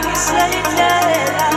ngizokhamisela indlela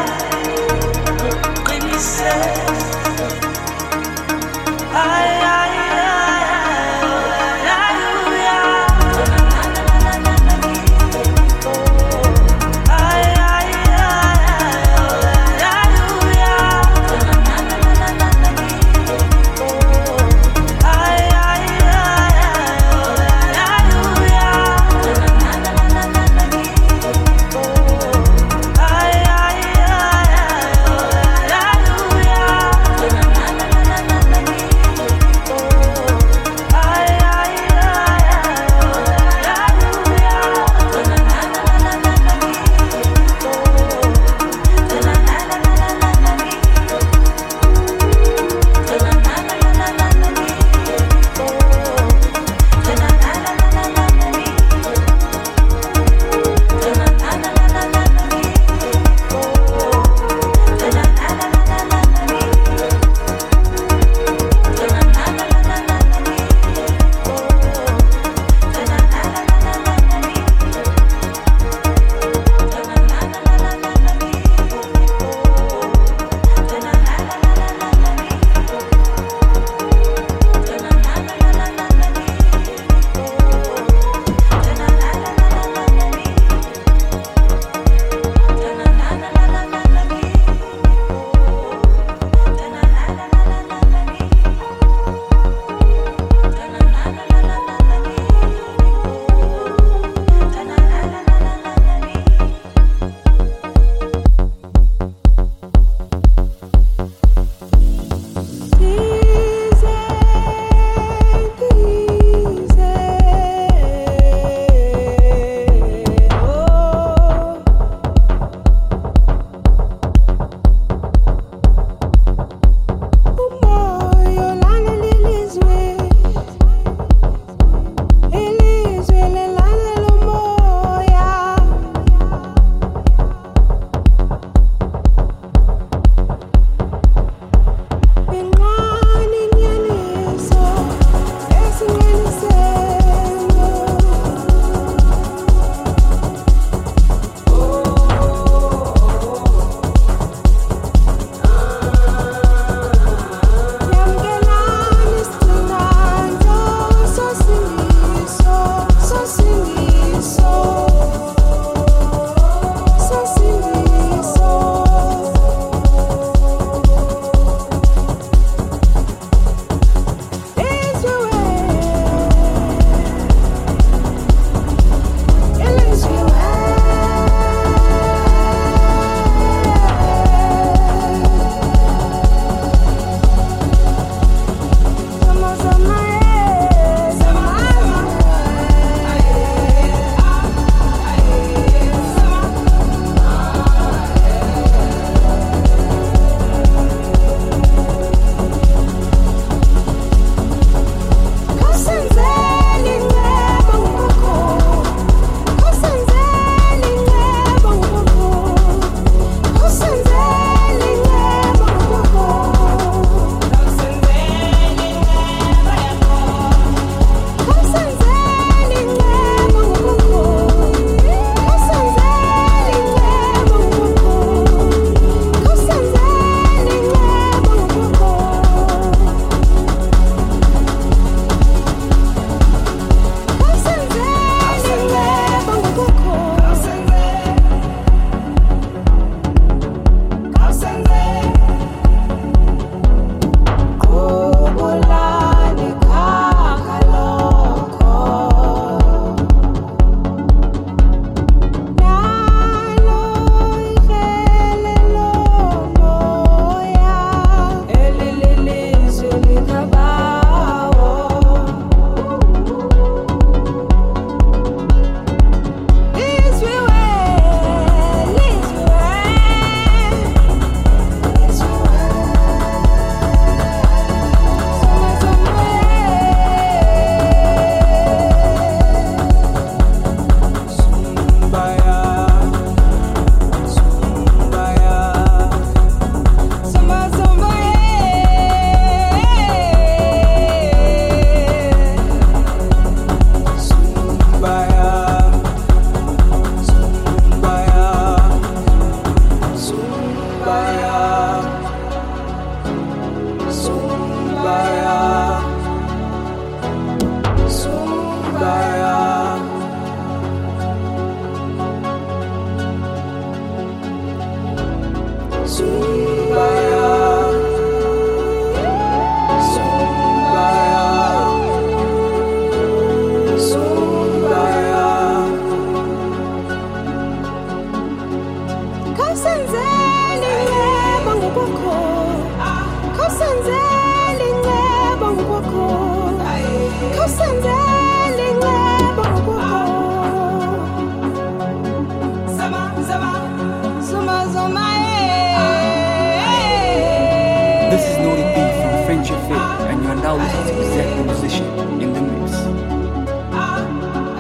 sound is Zack the Musician in the mix.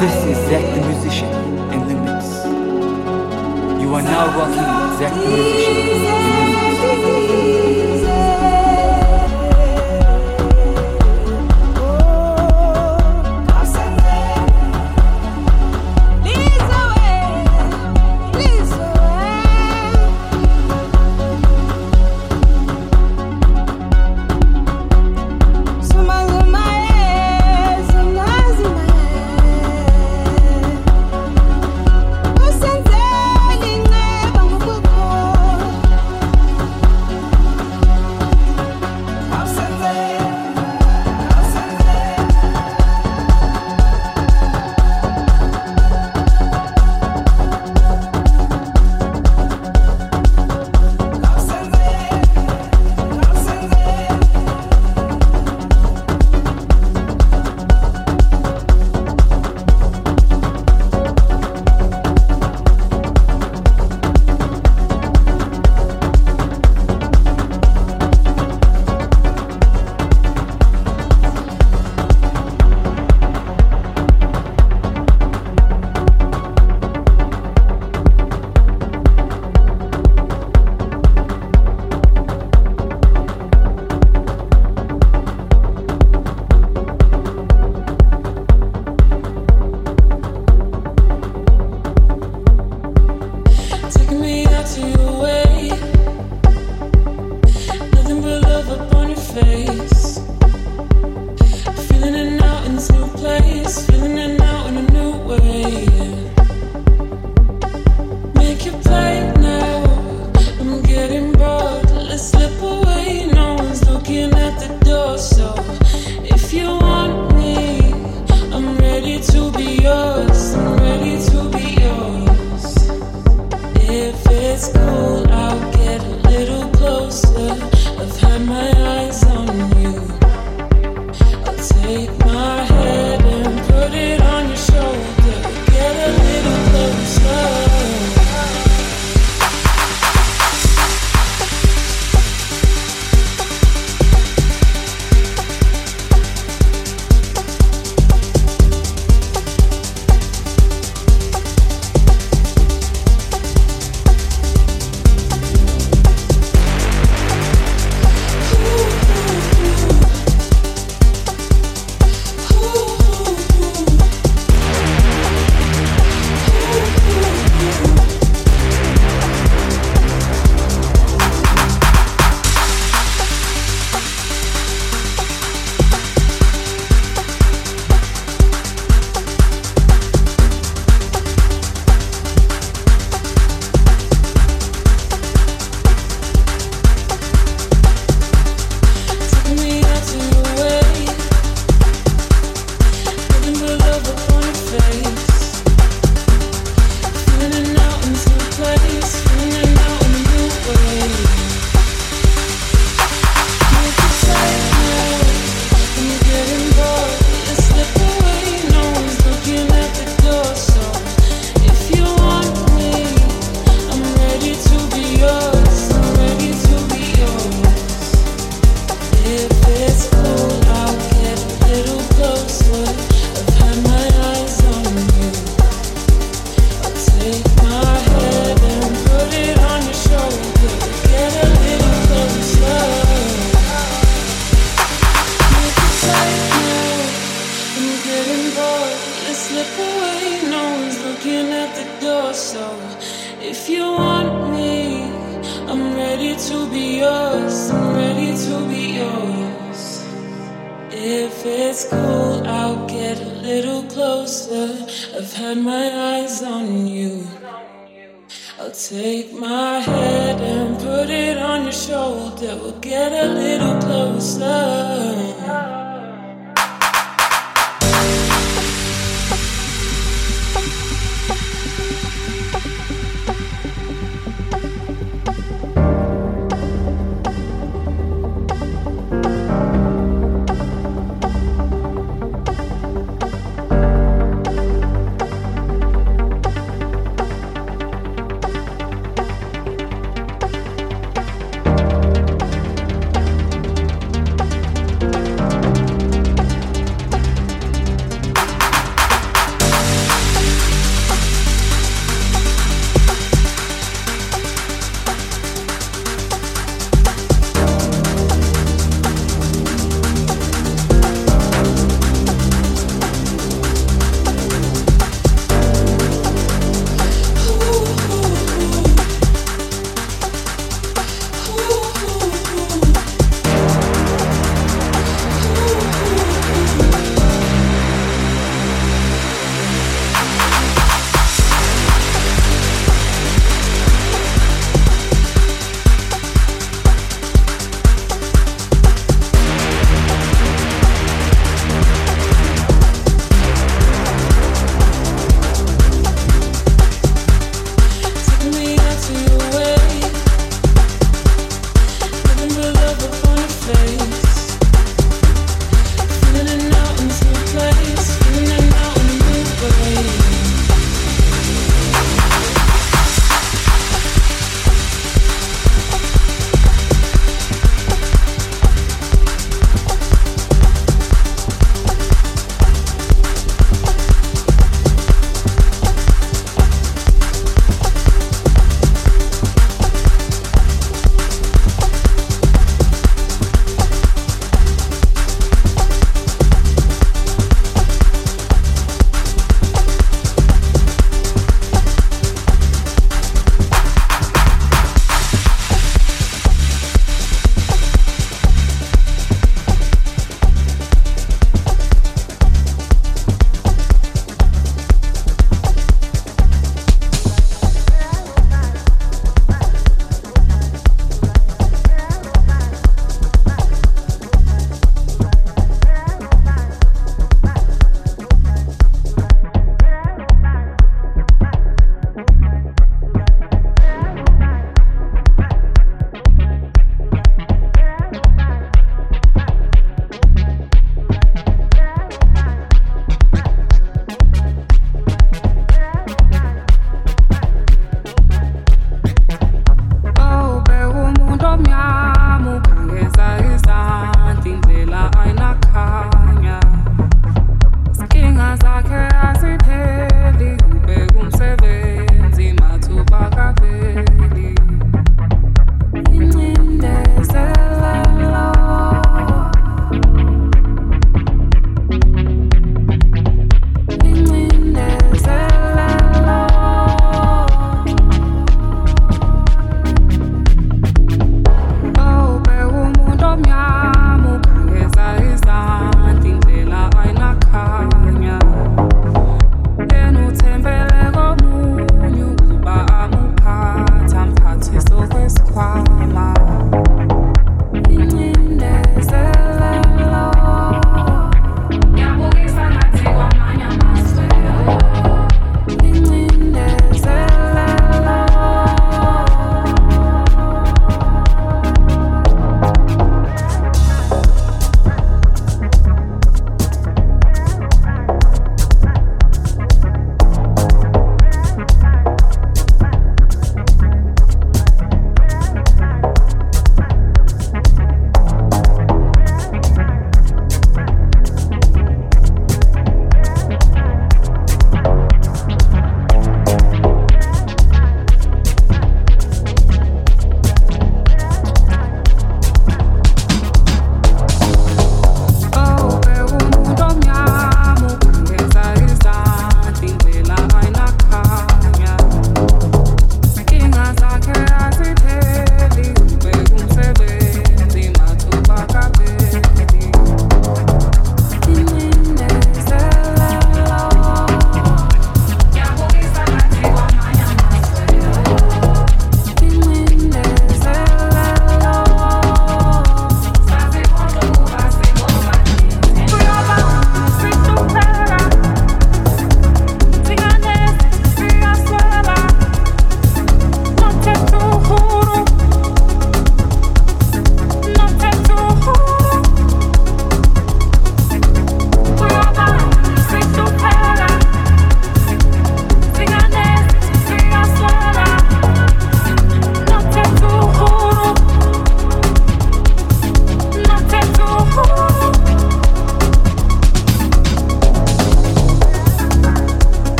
This is Zack the Musician in the mix. You are now rocking Zack the Musician say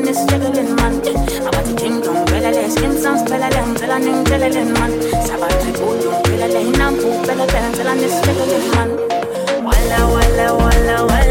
man is juggling man. I want a kingdom, belele, skin sounds belele, I'm telling telling man. Sabati bulum, belele, hinam, belele, telling is juggling man. Walla, walla, walla, walla.